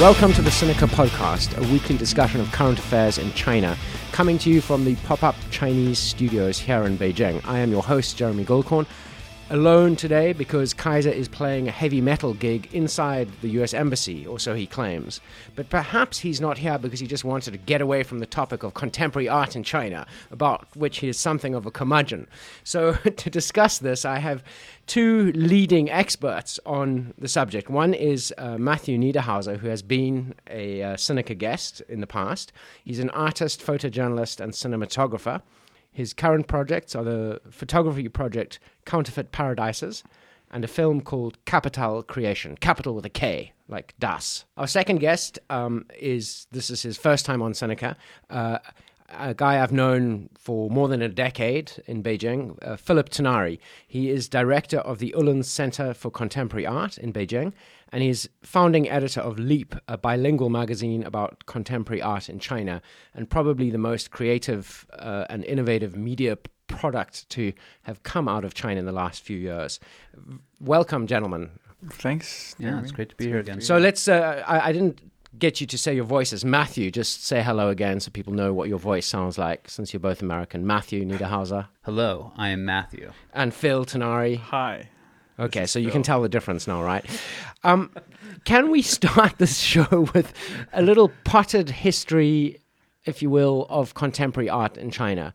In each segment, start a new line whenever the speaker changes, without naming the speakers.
Welcome to the Sinica Podcast, a weekly discussion of current affairs in China, coming to you from the pop up Chinese studios here in Beijing. I am your host, Jeremy Goldkorn, alone today because Kaiser is playing a heavy metal gig inside the US Embassy, or so he claims. But perhaps he's not here because he just wanted to get away from the topic of contemporary art in China, about which he is something of a curmudgeon. So, to discuss this, I have two leading experts on the subject. One is uh, Matthew Niederhauser, who has been a uh, Sinica guest in the past. He's an artist, photojournalist, and cinematographer. His current projects are the photography project Counterfeit Paradises and a film called Kapital Creation, capital with a K, like Das. Our second guest um, is this is his first time on Sinica. Uh, a guy I've known for more than a decade in Beijing, uh, Philip Tinari. He is director of the Ullens Center for Contemporary Art in Beijing, and he's founding editor of Leap, a bilingual magazine about contemporary art in China, and probably the most creative uh, and innovative media product to have come out of China in the last few years. Welcome, gentlemen.
Thanks.
Yeah, it's great to be here again.
So let's. Uh, I, I didn't get you to say your voices. Matthew, just say hello again so people know what your voice sounds like since you're both American. Matthew Niederhauser.
Hello, I am Matthew.
And Phil Tinari.
Hi.
Okay, so you can tell the difference now, right? Um, can we start this show with a little potted history, if you will, of contemporary art in China?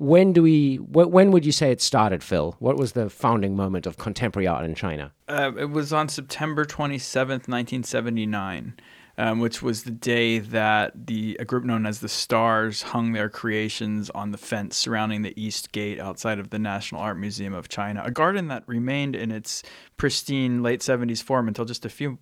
When do we? Wh- when would you say it started, Phil? What was the founding moment of contemporary art in China?
Uh, it was on September 27th, 1979. Um, which was the day that the a group known as the Stars hung their creations on the fence surrounding the East Gate outside of the National Art Museum of China, a garden that remained in its pristine late 70s form until just a few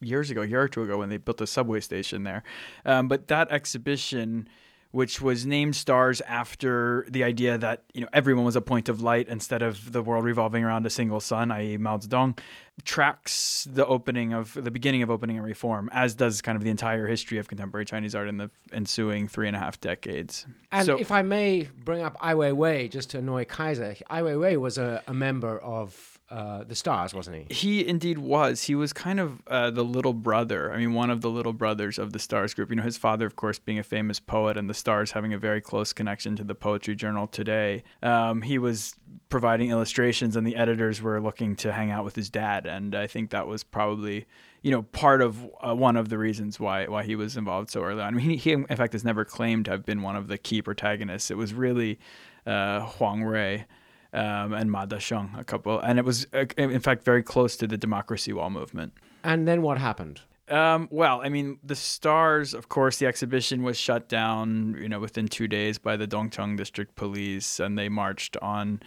years ago, a year or two ago, when they built a subway station there. Um, but that exhibition which was named stars after the idea that you know everyone was a point of light instead of the world revolving around a single sun, i.e., Mao Zedong, tracks the opening of the beginning of opening and reform, as does kind of the entire history of contemporary Chinese art in the ensuing three and a half decades.
And
so,
if I may bring up Ai Weiwei just to annoy Kaiser, Ai Weiwei was a, a member of uh, the Stars, wasn't he?
He indeed was. He was kind of uh, the little brother. I mean, one of the little brothers of the Stars group. You know, his father, of course, being a famous poet, and the Stars having a very close connection to the Poetry Journal today. Um, he was providing illustrations, and the editors were looking to hang out with his dad. And I think that was probably, you know, part of uh, one of the reasons why why he was involved so early on. I mean, he, he in fact has never claimed to have been one of the key protagonists. It was really uh, Huang Rui um, and Ma Desheng, a couple, and it was uh, in fact very close to the democracy wall movement.
And then what happened?
Um, well, I mean, the stars, of course, the exhibition was shut down, you know, within two days by the Dongcheng District Police, and they marched on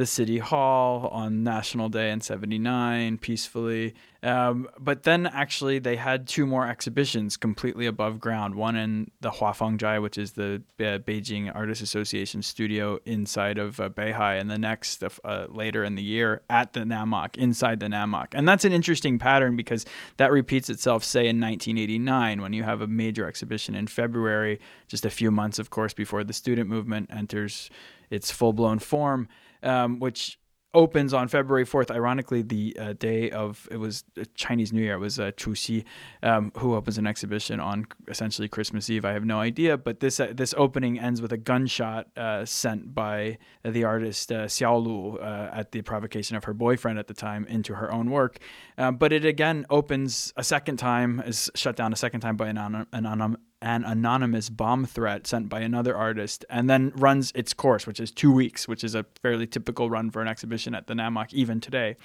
the city hall on National Day in '79 peacefully. Um, but then actually, they had two more exhibitions completely above ground. One in the Huafangzhai, which is the uh, Beijing Artists Association studio inside of uh, Beihai, and the next uh, later in the year at the NAMOC, inside the NAMOC. And that's an interesting pattern because that repeats itself, say, in 1989 when you have a major exhibition in February, just a few months, of course, before the student movement enters its full blown form um, which opens on February 4th. Ironically, the uh, day of it was Chinese New Year. It was uh, Chuxi, um, who opens an exhibition on essentially Christmas Eve. I have no idea, but this uh, this opening ends with a gunshot uh, sent by the artist uh, Xiao Lu uh, at the provocation of her boyfriend at the time into her own work. Um, but it again opens a second time, is shut down a second time by an, an, an an anonymous bomb threat sent by another artist and then runs its course, which is two weeks, which is a fairly typical run for an exhibition at the NAMOC even today.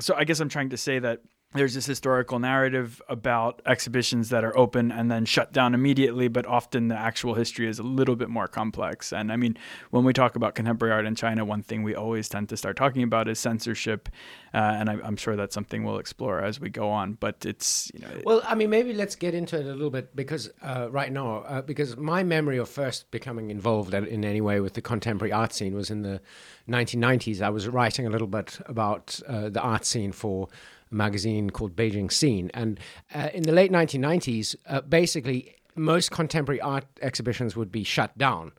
So I guess I'm trying to say that there's this historical narrative about exhibitions that are open and then shut down immediately, but often the actual history is a little bit more complex. And I mean, when we talk about contemporary art in China, one thing we always tend to start talking about is censorship, uh, and I, am sure that's something we'll explore as we go on. But it's you know,
well, I mean, maybe let's get into it a little bit because uh, right now, uh, because my memory of first becoming involved in any way with the contemporary art scene was in the 1990s. I was writing a little bit about uh, the art scene for magazine called Beijing Scene. And uh, in the late 1990s, uh, basically, most contemporary art exhibitions would be shut down.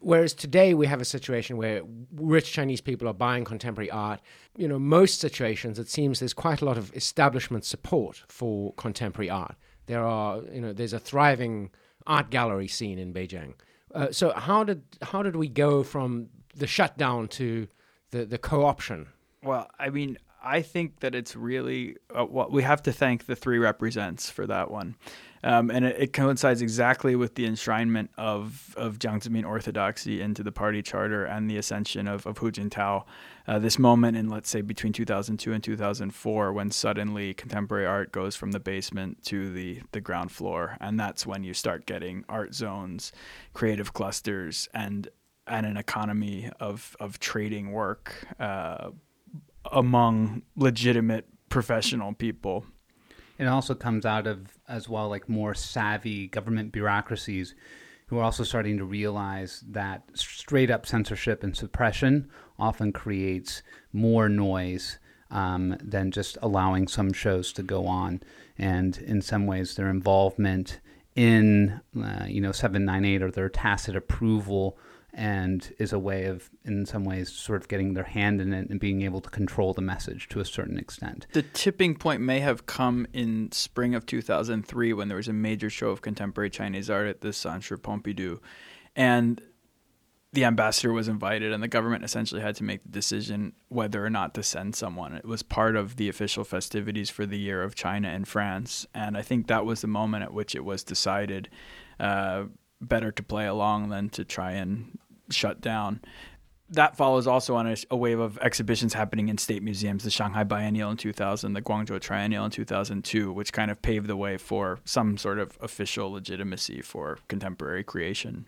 Whereas today we have a situation where rich Chinese people are buying contemporary art. You know, most situations, it seems there's quite a lot of establishment support for contemporary art. there are you know there's a thriving art gallery scene in Beijing. Uh, so how did how did we go from the shutdown to the the co-option?
Well, I mean, I think that it's really uh, what we have to thank the three represents for that one. Um, and it, it, coincides exactly with the enshrinement of, of Jiang Zemin orthodoxy into the party charter and the ascension of, of Hu Jintao. Uh, this moment in, let's say, between 2002 and 2004, when suddenly contemporary art goes from the basement to the, the ground floor. And that's when you start getting art zones, creative clusters, and, and an economy of, of trading work uh, among legitimate professional people.
It also comes out of, as well, like more savvy government bureaucracies who are also starting to realize that straight up censorship and suppression often creates more noise um, than just allowing some shows to go on. And in some ways, their involvement in, uh, you know, 798 or their tacit approval and is a way of, in some ways, sort of getting their hand in it and being able to control the message to a certain extent.
The tipping point may have come in spring of 2003 when there was a major show of contemporary Chinese art at the Centre Pompidou. And the ambassador was invited, and the government essentially had to make the decision whether or not to send someone. It was part of the official festivities for the year of China in France. And I think that was the moment at which it was decided. Uh, better to play along than to try and shut down. That follows also on a, a, wave of exhibitions happening in state museums, the Shanghai Biennial in 2000, the Guangzhou Triennial in 2002, which kind of paved the way for some sort of official legitimacy for contemporary creation.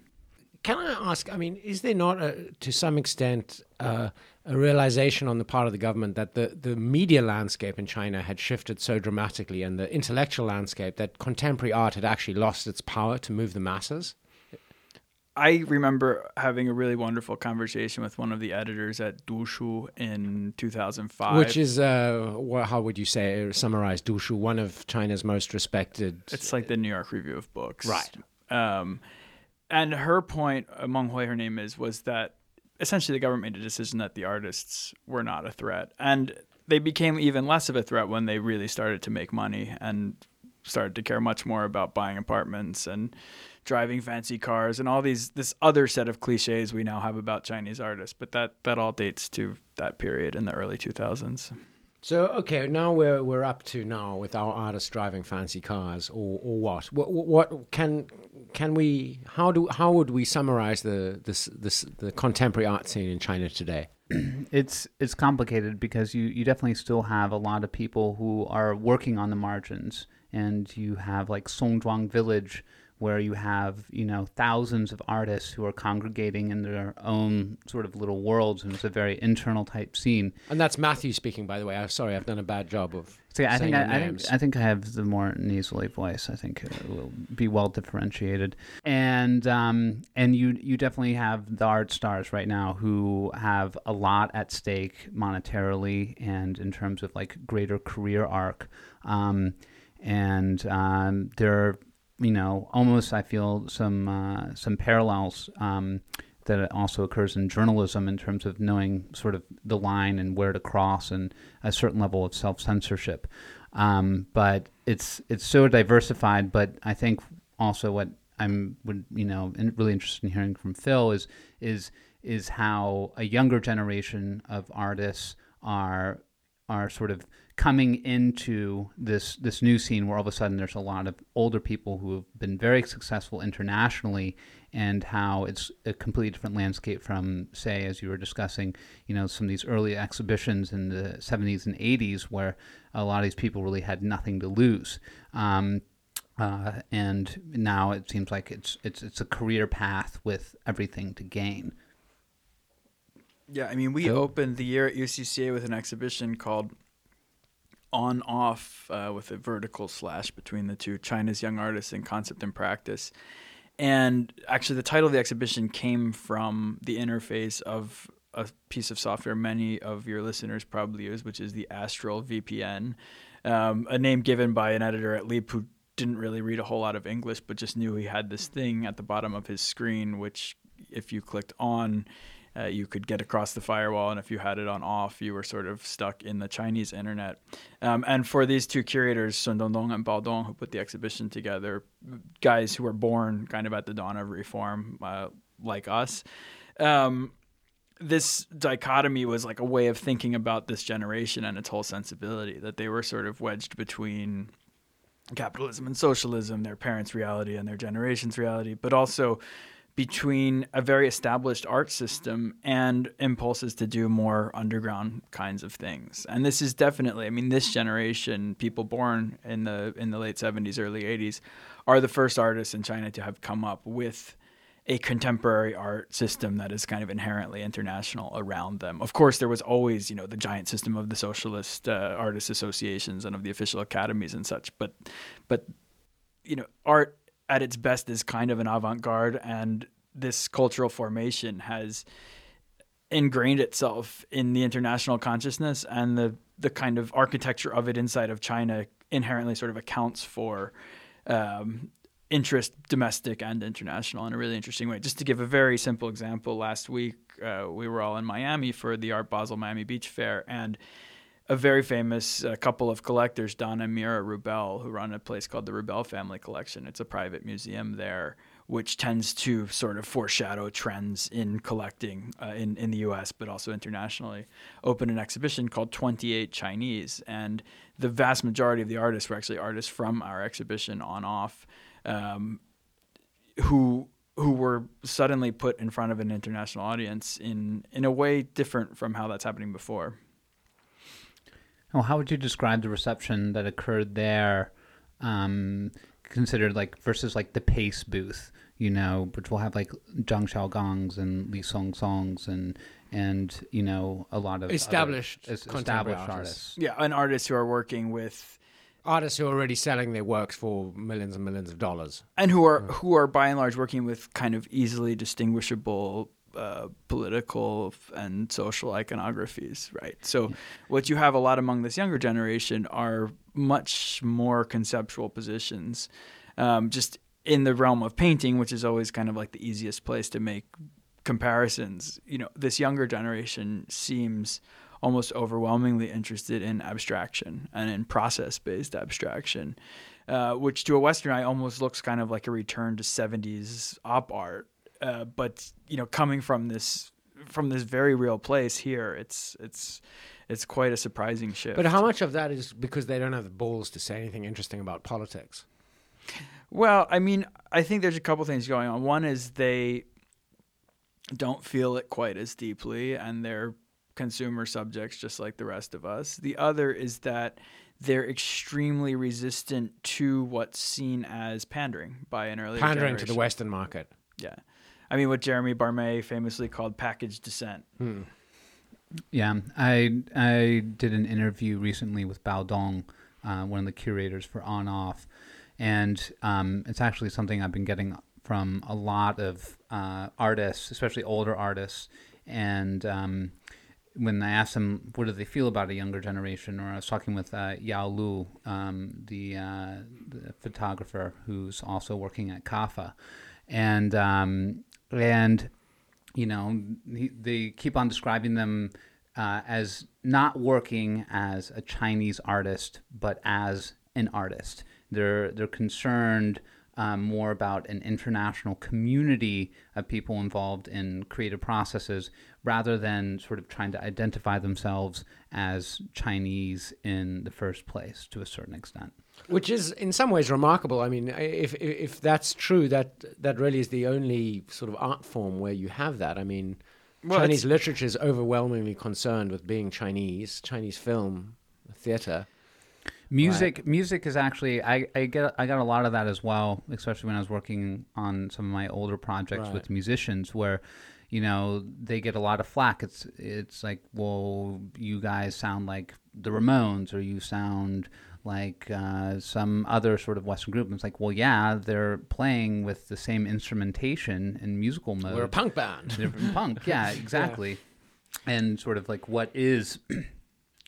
Can I ask? I mean, is there not, a, to some extent, uh, a realization on the part of the government that the, the media landscape in China had shifted so dramatically and the intellectual landscape that contemporary art had actually lost its power to move the masses?
I remember having a really wonderful conversation with one of the editors at Dushu in 2005.
Which is, uh, how would you say, summarize Dushu, one of China's most respected.
It's like the New York Review of Books.
Right.
Um, and her point, Meng Hui, her name is, was that essentially the government made a decision that the artists were not a threat. And they became even less of a threat when they really started to make money and started to care much more about buying apartments and driving fancy cars and all these this other set of cliches we now have about Chinese artists. But that that all dates to that period in the early 2000s.
So okay, now we're we're up to now with our artists driving fancy cars, or or what? What, what can can we? How do how would we summarize the this this the contemporary art scene in China today?
it's it's complicated because you you definitely still have a lot of people who are working on the margins, and you have like Songzhuang Village where you have you know thousands of artists who are congregating in their own sort of little worlds, and it's a very internal type scene.
And that's Matthew speaking, by the way. I'm sorry, I've done a bad job of.
See, I think I, I, think I think I have the more nasally voice. I think it will be well differentiated, and um, and you you definitely have the art stars right now who have a lot at stake monetarily and in terms of like greater career arc. Um, and um, they're you know, almost I feel some uh, some parallels um, that also occurs in journalism in terms of knowing sort of the line and where to cross and a certain level of self censorship. Um, but it's it's so diversified. But I think also what I'm would you know really interested in hearing from Phil is is is how a younger generation of artists are are sort of coming into this this new scene where all of a sudden there's a lot of older people who have been very successful internationally and how it's a completely different landscape from say as you were discussing you know some of these early exhibitions in the 70s and 80s where a lot of these people really had nothing to lose. Um, uh, and now it seems like it's it's it's a career path with everything to gain
yeah, I mean, we opened the year at UCCA with an exhibition called on off uh, with a vertical slash between the two China's Young Artists in Concept and Practice. And actually, the title of the exhibition came from the interface of a piece of software many of your listeners probably use, which is the Astrill VPN, um, a name given by an editor at Leap who didn't really read a whole lot of English, but just knew he had this thing at the bottom of his screen, which if you clicked on, uh, you could get across the firewall, and if you had it on off, you were sort of stuck in the Chinese internet. Um, and for these two curators, Sun Dongdong and Bao Dong, who put the exhibition together, guys who were born kind of at the dawn of reform, uh, like us. Um, this dichotomy was like a way of thinking about this generation and its whole sensibility that they were sort of wedged between capitalism and socialism, their parents' reality and their generation's reality, but also between a very established art system and impulses to do more underground kinds of things. And this is definitely, I mean, this generation, people born in the in the late 70s, early 80s, are the first artists in China to have come up with a contemporary art system that is kind of inherently international around them. Of course, there was always, you know, the giant system of the socialist uh, artists associations and of the official academies and such. But, but, you know, art at its best is kind of an avant-garde, and this cultural formation has ingrained itself in the international consciousness, and the the kind of architecture of it inside of China inherently sort of accounts for um, interest, domestic and international, in a really interesting way. Just to give a very simple example, last week uh, we were all in Miami for the Art Basel Miami Beach Fair, and a very famous uh, couple of collectors, Don and Mera Rubell, who run a place called the Rubell Family Collection. It's a private museum there, which tends to sort of foreshadow trends in collecting uh, in, in the US, but also internationally. Opened an exhibition called 28 Chinese, and the vast majority of the artists were actually artists from our exhibition on off um, who who were suddenly put in front of an international audience in in a way different from how that's happening before.
Well, how would you describe the reception that occurred there, um, considered like versus like the Pace booth, you know, which will have like Zhang Xiaogangs and Li Song Songs and and you know a lot of
established
other, established artists. artists.
Yeah, and artists who are working with
artists who are already selling their works for millions and millions of dollars,
and who are who are by and large working with kind of easily distinguishable uh, political and social iconographies, right? So, what you have a lot among this younger generation are much more conceptual positions, um, just in the realm of painting, which is always kind of like the easiest place to make comparisons. You know, this younger generation seems almost overwhelmingly interested in abstraction and in process based abstraction, uh, which to a Western eye almost looks kind of like a return to 70s op art. Uh, but you know, coming from this from this very real place here, it's it's it's quite a surprising shift.
But how much of that is because they don't have the balls to say anything interesting about politics?
Well, I mean, I think there's a couple things going on. One is they don't feel it quite as deeply, and they're consumer subjects just like the rest of us. The other is that they're extremely resistant to what's seen as pandering by an earlier
pandering
generation.
to the Western market.
Yeah, I mean what Jeremy Barmé famously called package dissent.
Hmm.
Yeah, I I did an interview recently with Bao Dong, uh, one of the curators for On Off, and um, it's actually something I've been getting from a lot of uh, artists, especially older artists, and um, when I asked them what do they feel about a younger generation, or I was talking with uh, Yao Lu, um, the, uh, the, photographer who's also working at CAFA, and um, and you know he, they keep on describing them uh, as not working as a Chinese artist, but as an artist. They're they're concerned um, more about an international community of people involved in creative processes rather than sort of trying to identify themselves as Chinese in the first place to a certain extent.
Which is in some ways remarkable. I mean, if if that's true, that that really is the only sort of art form where you have that. I mean, well, Chinese literature is overwhelmingly concerned with being Chinese. Chinese film, theater
Music, right. music is actually I, I get I got a lot of that as well, especially when I was working on some of my older projects right. with musicians, where you know they get a lot of flack. It's it's like, well, you guys sound like the Ramones, or you sound like uh, some other sort of Western group. And it's like, well, yeah, they're playing with the same instrumentation and musical mode.
We're a punk band.
They're punk, yeah, exactly. yeah. And sort of like what is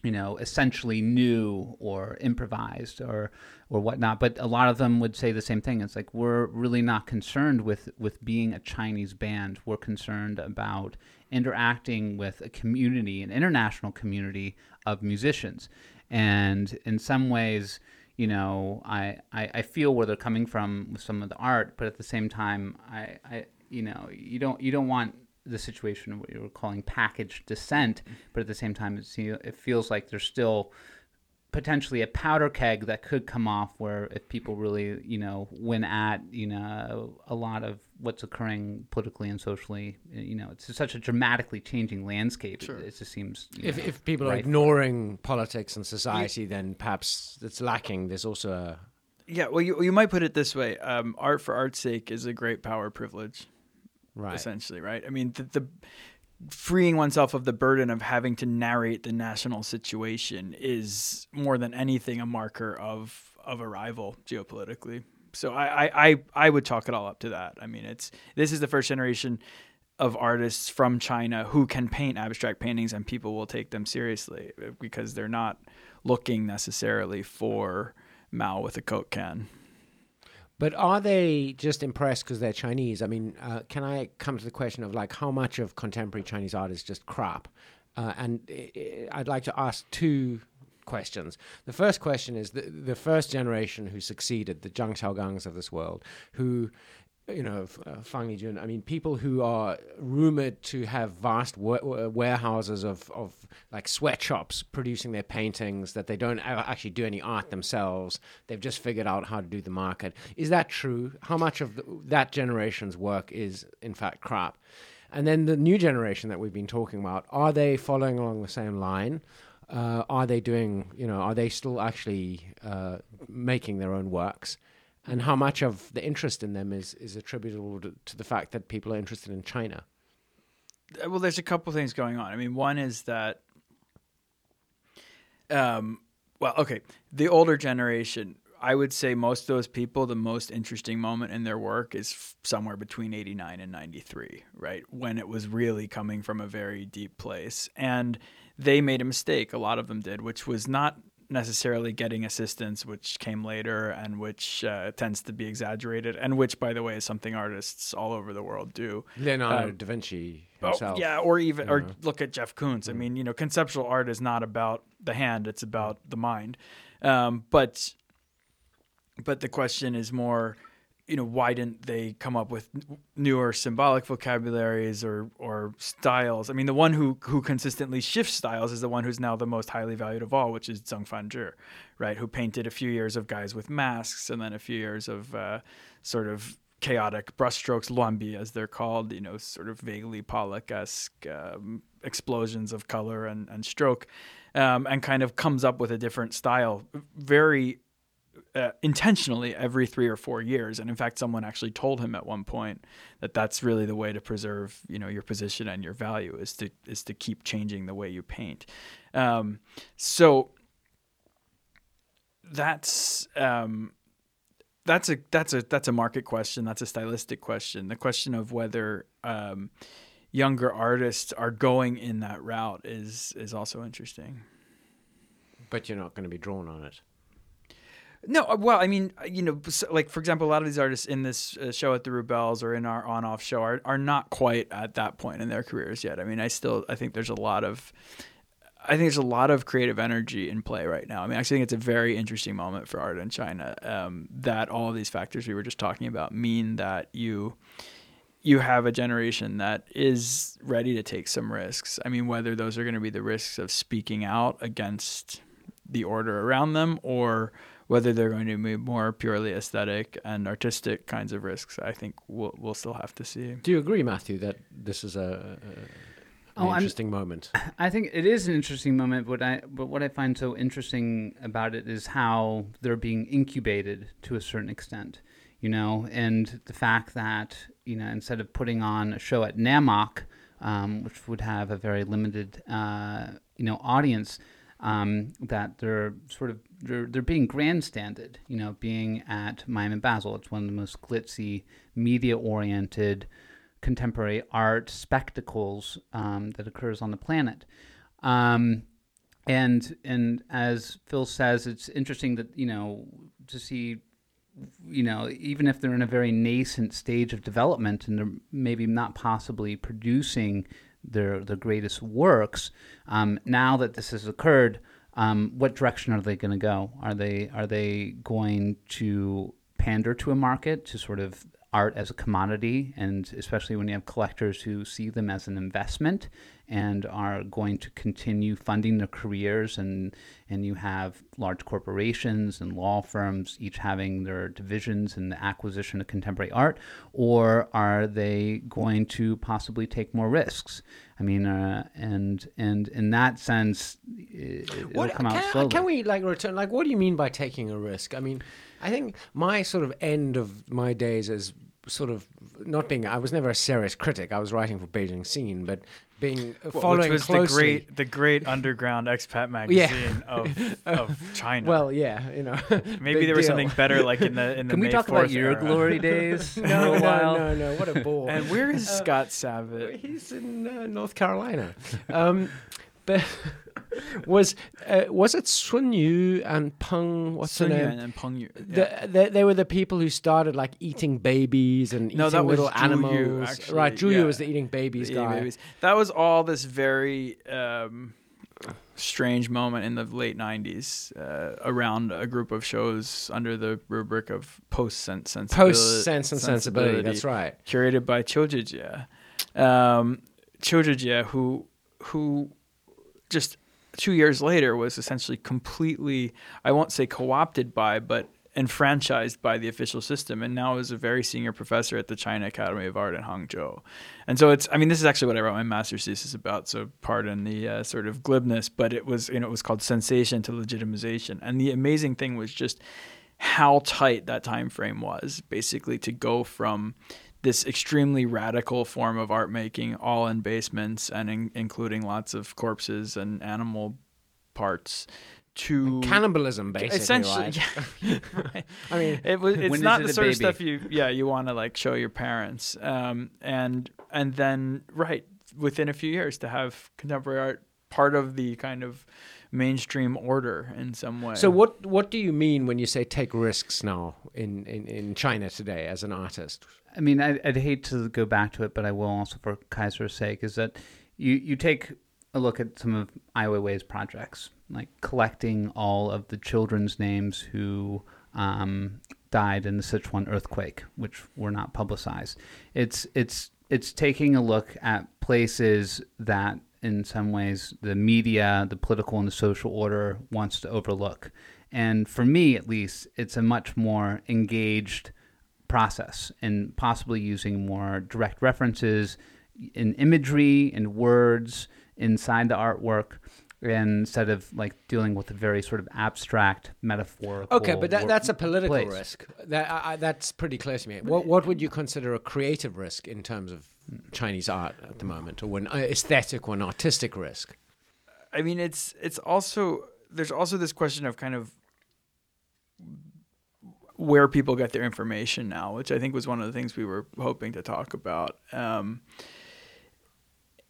you know, essentially new or improvised or or whatnot. But a lot of them would say the same thing. It's like we're really not concerned with with being a Chinese band. We're concerned about interacting with a community, an international community of musicians. And in some ways, you know, I, I, I feel where they're coming from with some of the art, but at the same time, I, I you know, you don't you don't want the situation of what you were calling packaged dissent, but at the same time, it's, it feels like there's still potentially a powder keg that could come off where if people really you know win at you know a lot of what's occurring politically and socially you know it's such a dramatically changing landscape sure. it, it, just seems
if,
know,
if people right are ignoring politics and society yeah. then perhaps it's lacking there's also a
yeah well you, you might put it this way um, art for art's sake is a great power privilege right essentially right i mean the, the freeing oneself of the burden of having to narrate the national situation is more than anything a marker of of arrival geopolitically. So I, I, I would chalk it all up to that. I mean, it's this is the first generation of artists from China who can paint abstract paintings and people will take them seriously uh, because they're not looking necessarily for Mao with a Coke can.
But are they just impressed because they're Chinese? I mean, uh, can I come to the question of like how much of contemporary Chinese art is just crap? Uh, and I'd like to ask two questions. The first question is the, the first generation who succeeded, the Zhang Xiaogangs of this world, who you know, uh, Fang Lijun. I mean, people who are rumored to have vast wa- warehouses of, of like sweatshops producing their paintings that they don't actually do any art themselves. They've just figured out how to do the market. Is that true? How much of the, that generation's work is in fact crap? And then the new generation that we've been talking about, are they following along the same line? Uh, are they doing, you know, are they still actually uh, making their own works? And how much of the interest in them is is attributable to, to the fact that people are interested in China?
Uh, well, there's a couple things going on. I mean, one is that, um, well, okay, the older generation. I would say most of those people, the most interesting moment in their work is f- somewhere between 89 and 93, right? When it was really coming from a very deep place. And they made a mistake, a lot of them did, which was not necessarily getting assistance, which came later and which uh, tends to be exaggerated, and which, by the way, is something artists all over the world do.
Leonardo um, da Vinci oh, himself.
Oh, yeah, or even or look at Jeff Koons. Mm. I mean, you know, conceptual art is not about the hand; it's about the mind. Um, but but the question is more you know, why didn't they come up with newer symbolic vocabularies or or styles? I mean, the one who who consistently shifts styles is the one who's now the most highly valued of all, which is Zeng Fanzhi, right? Who painted a few years of guys with masks and then a few years of uh, sort of chaotic brushstrokes, luanbi as they're called, you know, sort of vaguely Pollock-esque um, explosions of color and, and stroke, um, and kind of comes up with a different style, very uh, intentionally every three or four years. And in fact, someone actually told him at one point that that's really the way to preserve, you know, your position and your value is to is to keep changing the way you paint. Um, so that's um, that's a that's a that's a market question. That's a stylistic question. The question of whether um, younger artists are going in that route is is also interesting.
But you're not going to be drawn on it.
No, uh, well, I mean, uh, you know, like for example, a lot of these artists in this uh, show at the Rubells or in our on-off show are are not quite at that point in their careers yet. I mean, I still I think there's a lot of I think there's a lot of creative energy in play right now. I mean, I actually think it's a very interesting moment for art in China. Um, that all of these factors we were just talking about mean that you you have a generation that is ready to take some risks. I mean, whether those are going to be the risks of speaking out against the order around them or whether they're going to be more purely aesthetic and artistic kinds of risks, I think we'll we'll still have to see.
Do you agree, Matthew, that this is a, a an oh, interesting I'm, moment?
I think it is an interesting moment, but I but what I find so interesting about it is how they're being incubated to a certain extent, you know, and the fact that you know instead of putting on a show at NAMOC, um, which would have a very limited uh, you know audience um, that they're sort of they're, they're being grandstanded, you know, being at Mime and Basel. It's one of the most glitzy, media-oriented contemporary art spectacles um, that occurs on the planet. Um, and and as Phil says, it's interesting that you know to see you know, even if they're in a very nascent stage of development and they're maybe not possibly producing their their greatest works, um, now that this has occurred, um, what direction are they going to go? Are they are they going to pander to a market to sort of art as a commodity, and especially when you have collectors who see them as an investment and are going to continue funding their careers and and you have large corporations and law firms each having their divisions in the acquisition of contemporary art or are they going to possibly take more risks? I mean uh, and and in that sense it,
what,
come out
can,
slowly.
can we like return like what do you mean by taking a risk? I mean i think my sort of end of my days as sort of not being I was never a serious critic. I was writing for Beijing Scene, but being
Well,
following
which was
closely.
the great the great underground expat magazine of, of China.
Well, yeah, you know.
maybe there was
deal.
something better like in the in the
can we
May
talk about your
era.
glory days
No, no, no, no. What a bore.
And where is Scott Savitt?
He's in uh, North Carolina. Um, but was uh, was it Sun Yuan and Peng? What's
Sun
name?
and Peng Yu.
The, they, they were the people who started like eating babies and
No,
eating
that was
little
Zhu Yu,
animals.
actually,
right, Zhu
yeah.
Was the eating babies
The
guy.
babies. That was all this very um, strange moment in the late '90s uh, around a group of shows under the rubric of post sense sensibility.
Post Sense and Sensibility. That's right.
curated by Qiu Zhijie. Um, Qiu Zhijie, who who just two years later was essentially completely, I won't say co-opted by, but enfranchised by the official system, and now is a very senior professor at the China Academy of Art in Hangzhou. And so it's, I mean, this is actually what I wrote my master's thesis about. So pardon the uh, sort of glibness, but it was, you know, it was called sensation to legitimization. And the amazing thing was just how tight that time frame was, basically to go from this extremely radical form of art making, all in basements and in, including lots of corpses and animal parts, to
Cannibalism, basically.
essentially.
right?
Yeah, right.
I mean,
it was. It's not
it
the sort of stuff you, yeah, you want to like show your parents, um, and and then right within a few years to have contemporary art part of the kind of mainstream order in some way.
So what what do you mean when you say take risks now in, in, in China today as an artist?
I mean, I'd, I'd hate to go back to it, but I will also for Kaiser's sake, is that you, you take a look at some of Ai Weiwei's projects, like collecting all of the children's names who um, died in the Sichuan earthquake, which were not publicized. It's it's it's taking a look at places that, in some ways, the media, the political, and the social order wants to overlook. And for me, at least, it's a much more engaged process and possibly using more direct references in imagery and words inside the artwork instead of like dealing with a very sort of abstract metaphorical
Okay, but that, that's a political
place.
risk. That I, that's pretty clear to me. What what would you consider a creative risk in terms of Chinese art at the moment, or an uh, aesthetic or an artistic risk?
I mean, it's it's also there's also this question of kind of where people get their information now, which I think was one of the things we were hoping to talk about. Um,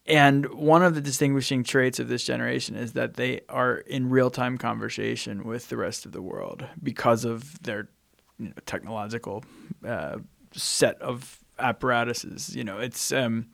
and one of the distinguishing traits of this generation is that they are in real time conversation with the rest of the world because of their you know, technological uh, set of apparatuses. You know, it's um,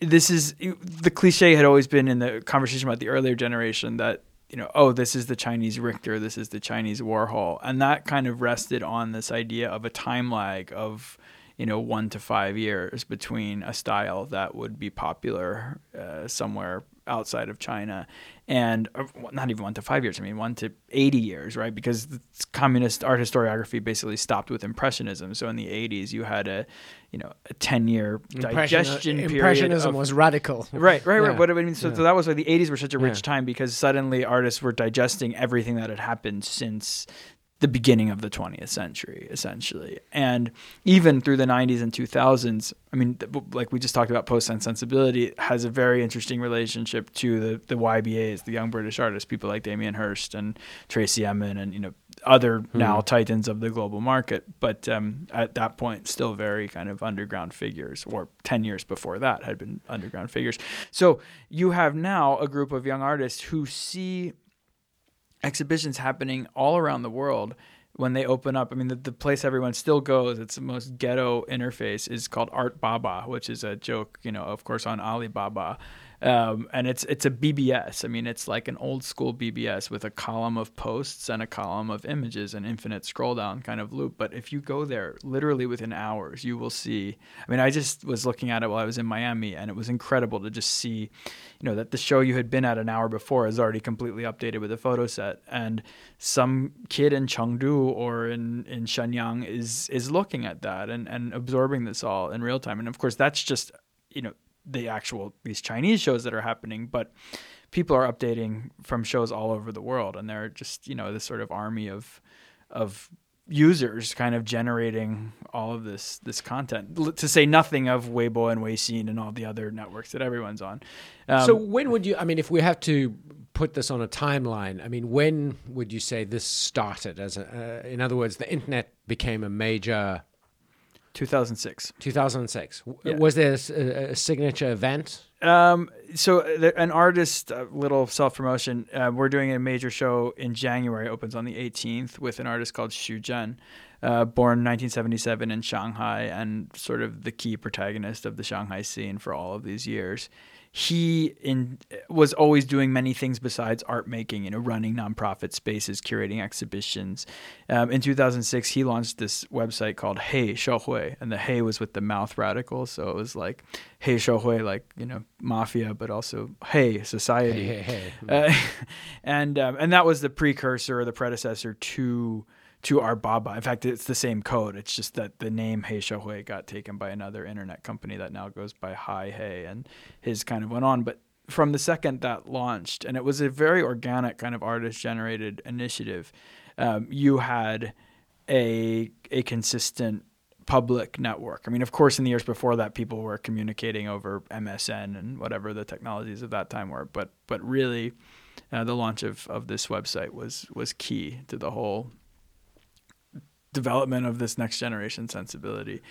this is the cliche had always been in the conversation about the earlier generation that you know, oh, this is the Chinese Richter, this is the Chinese Warhol, and that kind of rested on this idea of a time lag of you know one to five years between a style that would be popular uh, somewhere outside of China, and not even one to five years. I mean, one to eighty years, right? Because communist art historiography basically stopped with impressionism. So in the '80s, you had a you know a ten-year digestion period.
Impressionism
of-
was radical.
Right, right,
Yeah.
right. But I mean, so,
Yeah.
so that was why the '80s were such a rich
Yeah.
time because suddenly artists were digesting everything that had happened since the beginning of the 20th century, essentially. And even through the 90s and 2000s, I mean, like we just talked about, Post Sensibility has a very interesting relationship to the, the YBAs, the young British artists, people like Damien Hirst and Tracey Emin and, you know, other hmm. now titans of the global market. But um, at that point, still very kind of underground figures, or 10 years before that had been underground figures. So you have now a group of young artists who see exhibitions happening all around the world when they open up. I mean, the, the place everyone still goes, it's the most ghetto interface, is called Art Baba, which is a joke, you know, of course, on Alibaba. Um, and it's it's a BBS. I mean, it's like an old school BBS with a column of posts and a column of images and infinite scroll down kind of loop. But if you go there, literally within hours, you will see. I mean, I just was looking at it while I was in Miami, and it was incredible to just see, you know, that the show you had been at an hour before is already completely updated with a photo set, and some kid in Chengdu or in in Shenyang is is looking at that and and absorbing this all in real time. And of course, that's just you know the actual these Chinese shows that are happening, but people are updating from shows all over the world, and they're just you know this sort of army of of users kind of generating all of this this content to say nothing of Weibo and Weixin and all the other networks that everyone's on.
Um, so when would you I mean if we have to put this on a timeline I mean when would you say this started as a, uh, in other words the internet became a major
2006.
2006. Yeah. Was there a, a signature event?
Um, so uh, an artist, a little self promotion. Uh, we're doing a major show in January. Opens on the 18th with an artist called Xu Zhen, uh, born 1977 in Shanghai and sort of the key protagonist of the Shanghai scene for all of these years he in was always doing many things besides art making, you know, running nonprofit spaces, curating exhibitions. Um, in 2006, he launched this website called Hey Hui, and the Hey was with the mouth radical, so it was like Hey Hui, like you know, mafia, but also Hey society. Hey, hey, hey. Uh, and um, and that was the precursor or the predecessor to to Art Baba. In fact, it's the same code. It's just that the name He Hui got taken by another internet company that now goes by Hi Hey, and his kind of went on. But from the second that launched, and it was a very organic kind of artist generated initiative, um, you had a a consistent public network. I mean, of course, in the years before that, people were communicating over MSN and whatever the technologies of that time were. But but really, uh, the launch of, of this website was was key to the whole development of this next generation sensibility.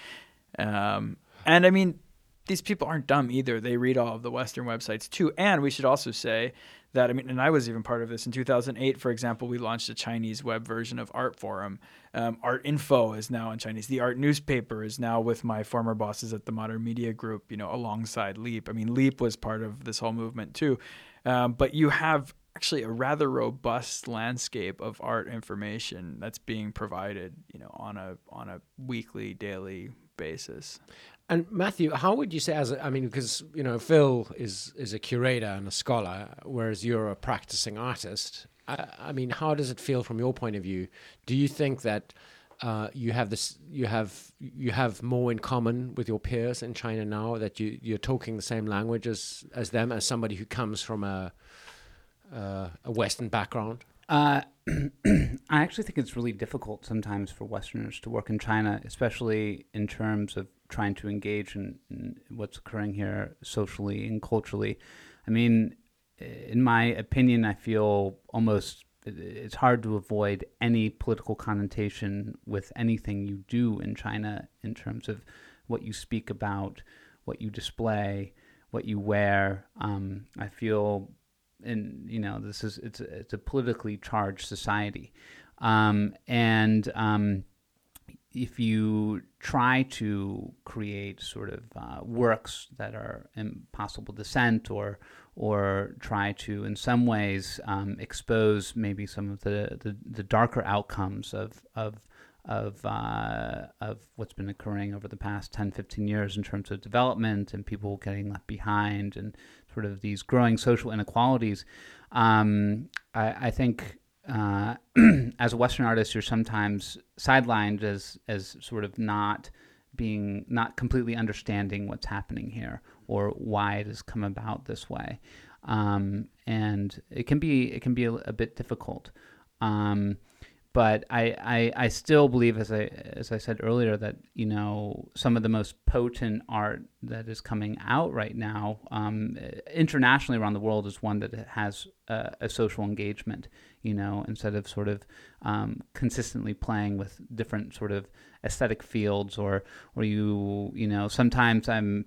Um, and I mean, these people aren't dumb either. They read all of the Western websites too. And we should also say that, I mean, and I was even part of this. In 2008, for example, we launched a Chinese web version of Artforum. Um, Art Info is now in Chinese. The Art newspaper is now with my former bosses at the Modern Media Group, you know, alongside Leap. I mean, Leap was part of this whole movement too. Um, but you have actually a rather robust landscape of art information that's being provided, you know, on a on a weekly, daily basis.
And Matthew, how would you say, as a, I mean, because you know, Phil is is a curator and a scholar, whereas you're a practicing artist. I, I mean, how does it feel from your point of view? Do you think that uh, you have this, you have you have more in common with your peers in China now that you you're talking the same language as as them, as somebody who comes from a uh, a Western background? Uh,
I actually think it's really difficult sometimes for Westerners to work in China, especially in terms of trying to engage in, in what's occurring here socially and culturally. I mean, in my opinion, I feel almost it's hard to avoid any political connotation with anything you do in China in terms of what you speak about, what you display, what you wear. Um, I feel and you know this is it's a, it's a politically charged society, um, and um, if you try to create sort of uh, works that are impossible dissent or or try to in some ways um, expose maybe some of the, the, the, darker outcomes of of of uh, of what's been occurring over the past 10 15 years in terms of development and people getting left behind and sort of these growing social inequalities, um, I, I, think uh, as a Western artist, you're sometimes sidelined as as sort of not being not completely understanding what's happening here or why it has come about this way, um, and it can be it can be a, a bit difficult. Um, but I, I, I still believe, as I as I said earlier, that you know some of the most potent art that is coming out right now, um, internationally around the world, is one that has a, a social engagement. You know, instead of sort of um, consistently playing with different sort of aesthetic fields, or or you you know sometimes I'm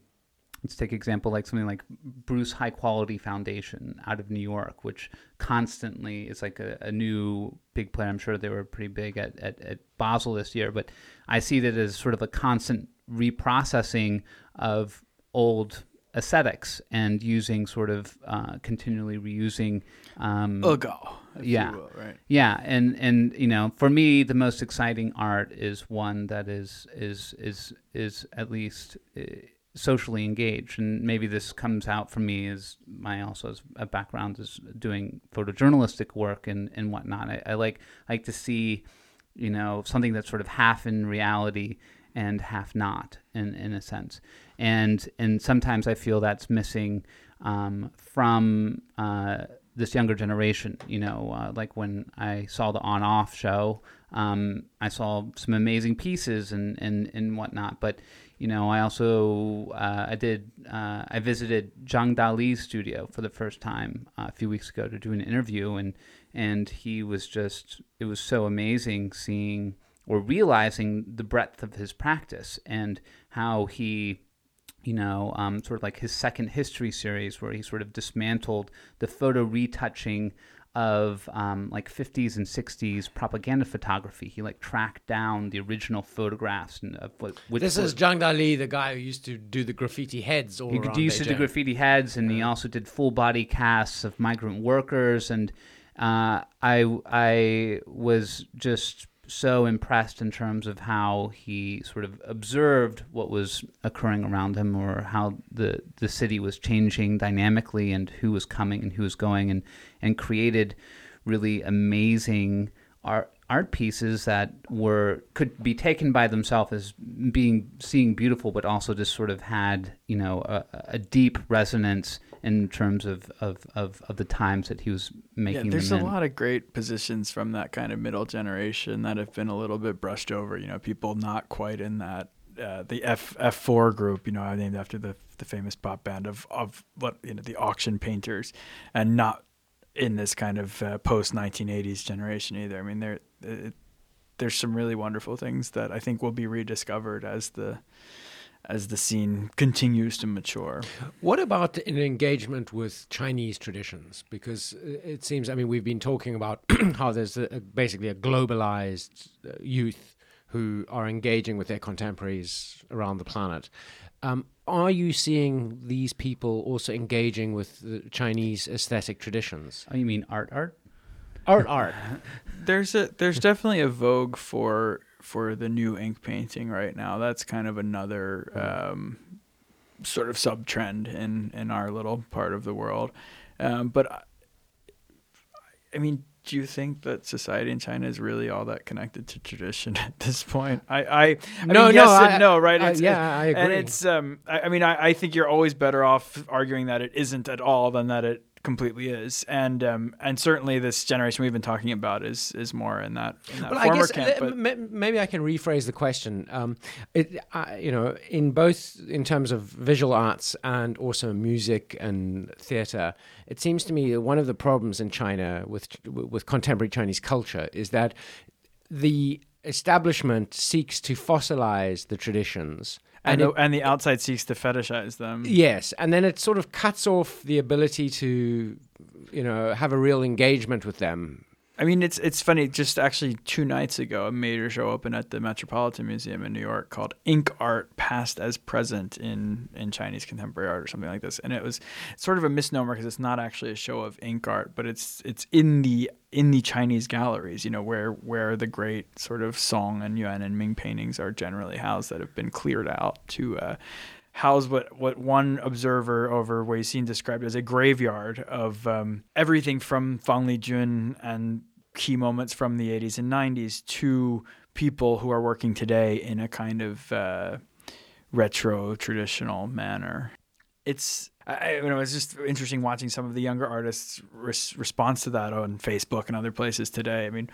let's take example like something like Bruce High Quality Foundation out of New York, which constantly is like a, a, new big player. I'm sure they were pretty big at, at, at, Basel this year, but I see that as sort of a constant reprocessing of old aesthetics and using sort of uh, continually reusing.
Um, Ugo.
Yeah.
Will, right.
Yeah, and and you know, for me, the most exciting art is one that is is is is at least. Socially engaged and maybe this comes out for me as my also as a background is doing photojournalistic work and and whatnot. I, I like like to see you know something that's sort of half in reality and half not in in a sense. And and sometimes I feel that's missing um, from uh, this younger generation you know uh, like when I saw the on off show um, I saw some amazing pieces and and and whatnot but you know, I also uh, I did uh, I visited Zhang Dali's studio for the first time uh, a few weeks ago to do an interview, and and he was just it was so amazing seeing or realizing the breadth of his practice and how he you know, um, sort of like his second history series, where he sort of dismantled the photo retouching of um, like 50s and 60s propaganda photography. He like tracked down the original photographs and of what.
This is Zhang Dali, the guy who used to do the graffiti heads all
he. Used
Beijing.
to do graffiti heads, and yeah. he also did full body casts of migrant workers. And uh, I I was just so impressed in terms of how he sort of observed what was occurring around him or how the the city was changing dynamically and who was coming and who was going and and created really amazing art art pieces that were could be taken by themselves as being seeing beautiful but also just sort of had you know a, a deep resonance in terms of, of, of, of the times that he was making
yeah, there's
a
lot of great positions from that kind of middle generation that have been a little bit brushed over you know people not quite in that uh, the F F four group, you know, named after the the famous pop band of of what you know the auction painters, and not in this kind of uh, post 1980s generation either. I mean, there it, there's some really wonderful things that I think will be rediscovered as the as the scene continues to mature.
What about an engagement with Chinese traditions? Because it seems, I mean, we've been talking about how there's a, basically a globalized uh, youth who are engaging with their contemporaries around the planet. Um, are you seeing these people also engaging with the Chinese aesthetic traditions?
Oh, you mean art, art,
art, art?
there's a there's definitely a vogue for for the new ink painting right now. That's kind of another um, sort of sub trend in in our little part of the world. Um, but I, I mean, do you think that society in China is really all that connected to tradition at this point? I, I, I
no,
mean,
no,
yes
I,
no, right?
I, yeah, I agree.
And it's, um, I, I mean, I, I think you're always better off arguing that it isn't at all than that it completely is, and um, and certainly this generation we've been talking about is is more in that, in that
well,
former
I guess,
camp.
Uh, maybe I can rephrase the question. Um, it, uh, you know, in both in terms of visual arts and also music and theater, it seems to me one of the problems in China with with contemporary Chinese culture is that the establishment seeks to fossilize the traditions
and, and, the, and the outside seeks to fetishize them.
Yes, and then it sort of cuts off the ability to, you know, have a real engagement with them
I mean, it's it's funny. Just actually two nights ago, a major show opened at the Metropolitan Museum in New York called "Ink Art: Past as Present in in Chinese Contemporary Art" or something like this. And it was sort of a misnomer because it's not actually a show of ink art, but it's it's in the in the Chinese galleries, you know, where where the great sort of Song and Yuan and Ming paintings are generally housed that have been cleared out to. Uh, house what what one observer over Weixin described as a graveyard of um, everything from Fang Lijun and key moments from the 80s and 90s to people who are working today in a kind of uh, retro traditional manner. it's I, you know it's just interesting watching some of the younger artists' res- response to that on Facebook and other places today. I mean,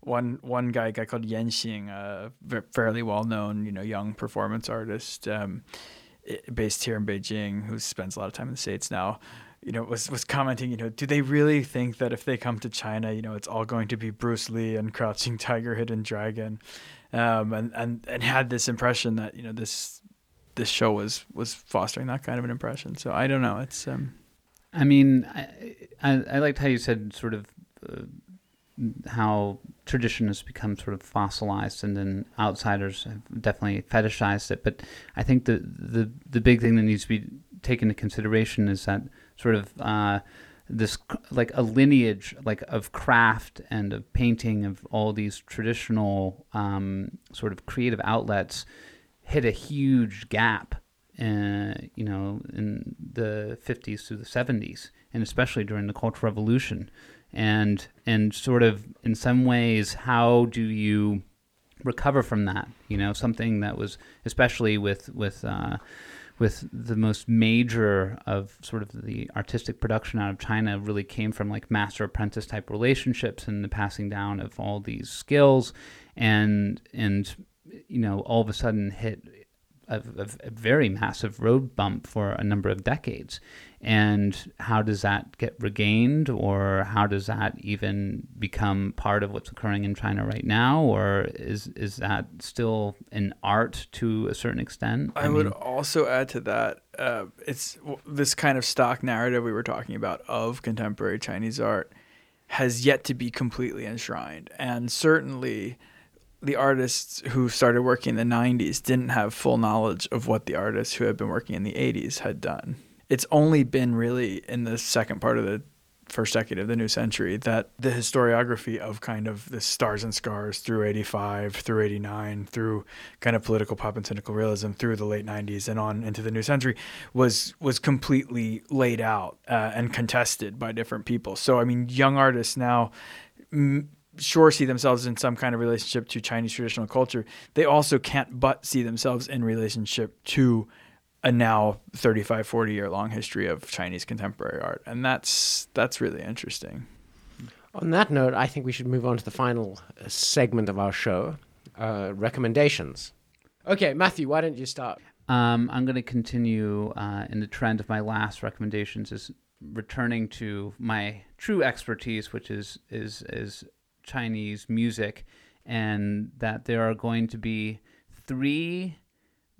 one one guy, guy called Yan Xing, a fairly well known you know young performance artist um, based here in Beijing, who spends a lot of time in the states now. You know, was was commenting. You know, do they really think that if they come to China, you know, it's all going to be Bruce Lee and Crouching Tiger, Hidden Dragon, um, and and and had this impression that you know this this show was was fostering that kind of an impression. So I don't know. It's. Um,
I mean, I, I, I liked how you said sort of uh, how tradition has become sort of fossilized, and then outsiders have definitely fetishized it. But I think the the the big thing that needs to be taken into consideration is that sort of. Uh, this like a lineage like of craft and of painting of all these traditional um, sort of creative outlets hit a huge gap, uh, you know, in the 50s through the 70s, and especially during the Cultural Revolution. And, and sort of in some ways, how do you recover from that? You know, something that was, especially with, with, uh, with the most major of sort of the artistic production out of China really came from like master apprentice type relationships and the passing down of all these skills and and you know, all of a sudden hit a, a, a, very massive road bump for a number of decades. And how does that get regained, or how does that even become part of what's occurring in China right now, or is is that still an art to a certain extent?
I, I would also add to that, uh, it's this kind of stock narrative we were talking about of contemporary Chinese art has yet to be completely enshrined, and certainly the artists who started working in the 90s didn't have full knowledge of what the artists who had been working in the 80s had done. It's only been really in the second part of the first decade of the new century that the historiography of kind of the stars and scars through 85 through 89 through kind of political pop and cynical realism through the late 90s and on into the new century was was completely laid out uh, and contested by different people so i mean young artists now sure see themselves in some kind of relationship to Chinese traditional culture, they also can't but see themselves in relationship to a now 35 40 year long history of Chinese contemporary art and that's that's really interesting.
On that note, I think we should move on to the final uh, segment of our show, uh, recommendations. Okay, Matthew, why don't you start?
Um, I'm going to continue uh, in the trend of my last recommendations is returning to my true expertise, which is is is Chinese music, and that there are going to be three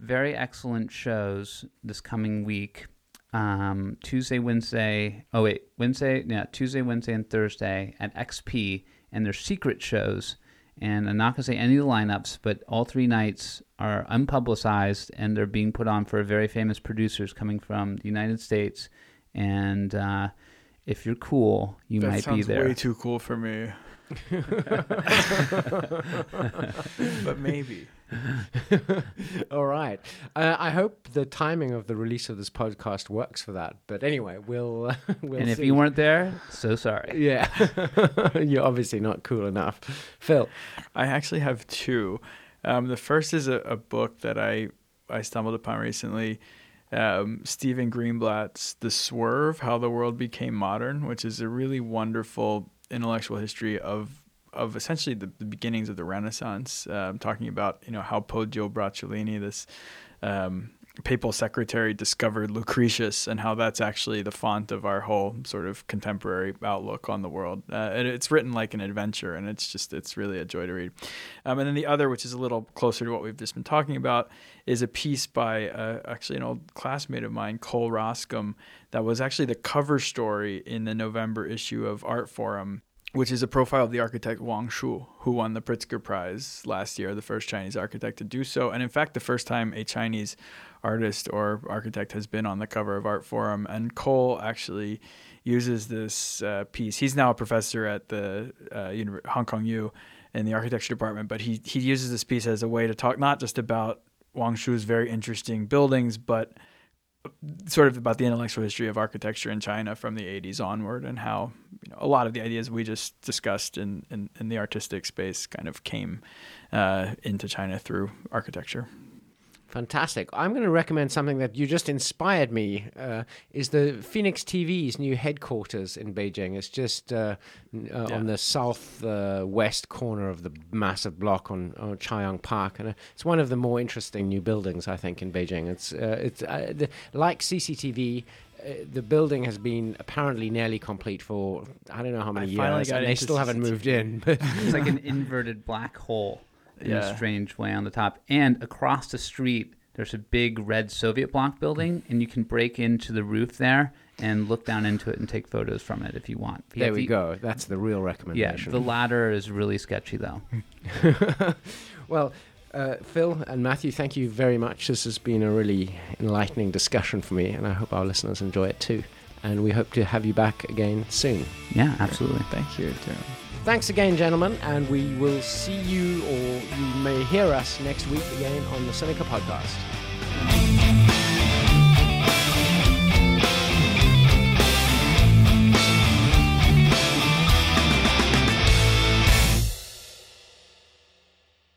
very excellent shows this coming week. Um, Tuesday, Wednesday. Oh wait, Wednesday. Yeah, Tuesday, Wednesday, and Thursday at XP, and they're secret shows. And I'm not gonna say any of the lineups, but all three nights are unpublicized, and they're being put on for very famous producers coming from the United States. And uh, if you're cool, you
that
might be there.
Way too cool for me. but maybe.
All right. Uh, I hope the timing of the release of this podcast works for that. But anyway, we'll. Uh, we'll
and if you weren't there, so sorry.
Yeah, you're obviously not cool enough, Phil.
I actually have two. Um, the first is a, a, book that I I stumbled upon recently. Um, Stephen Greenblatt's The Swerve: How the World Became Modern, which is a really wonderful intellectual history of of essentially the, the beginnings of the Renaissance, um, talking about you know how Poggio Bracciolini, this um, papal secretary, discovered Lucretius, and how that's actually the font of our whole sort of contemporary outlook on the world. Uh, and it's written like an adventure, and it's just it's really a joy to read. Um, and then the other, which is a little closer to what we've just been talking about, is a piece by uh, actually an old classmate of mine, Cole Roskam, that was actually the cover story in the November issue of Artforum which is a profile of the architect Wang Shu, who won the Pritzker Prize last year, the first Chinese architect to do so, and in fact, the first time a Chinese artist or architect has been on the cover of Artforum. And Cole actually uses this uh, piece. He's now a professor at the uh, Hong Kong U in the architecture department, but he he uses this piece as a way to talk not just about Wang Shu's very interesting buildings, but sort of about the intellectual history of architecture in China from the 80s onward and how you know, a lot of the ideas we just discussed in, in, in the artistic space kind of came uh, into China through architecture.
Fantastic. I'm going to recommend something that you just inspired me. Uh, is the Phoenix TV's new headquarters in Beijing? It's just uh, uh, yeah. on the south uh, west corner of the massive block on, on Chaoyang Park, and uh, it's one of the more interesting new buildings I think in Beijing. It's uh, it's the, like CCTV. the building has been apparently nearly complete for I don't know how many years, and they still haven't moved in.
it's like an inverted black hole in yeah. a strange way on the top. And across the street, there's a big red Soviet bloc building, and you can break into the roof there and look down into it and take photos from it if you want.
If you there we go. That's the real recommendation.
Yeah, the ladder is really sketchy though.
well, uh, Phil and Matthew, thank you very much. This has been a really enlightening discussion for me, and I hope our listeners enjoy it too. And we hope to have you back again soon.
Yeah, absolutely.
Thank you, Jeremy.
Thanks again, gentlemen, and we will see you or you may hear us next week again on the Sinica podcast.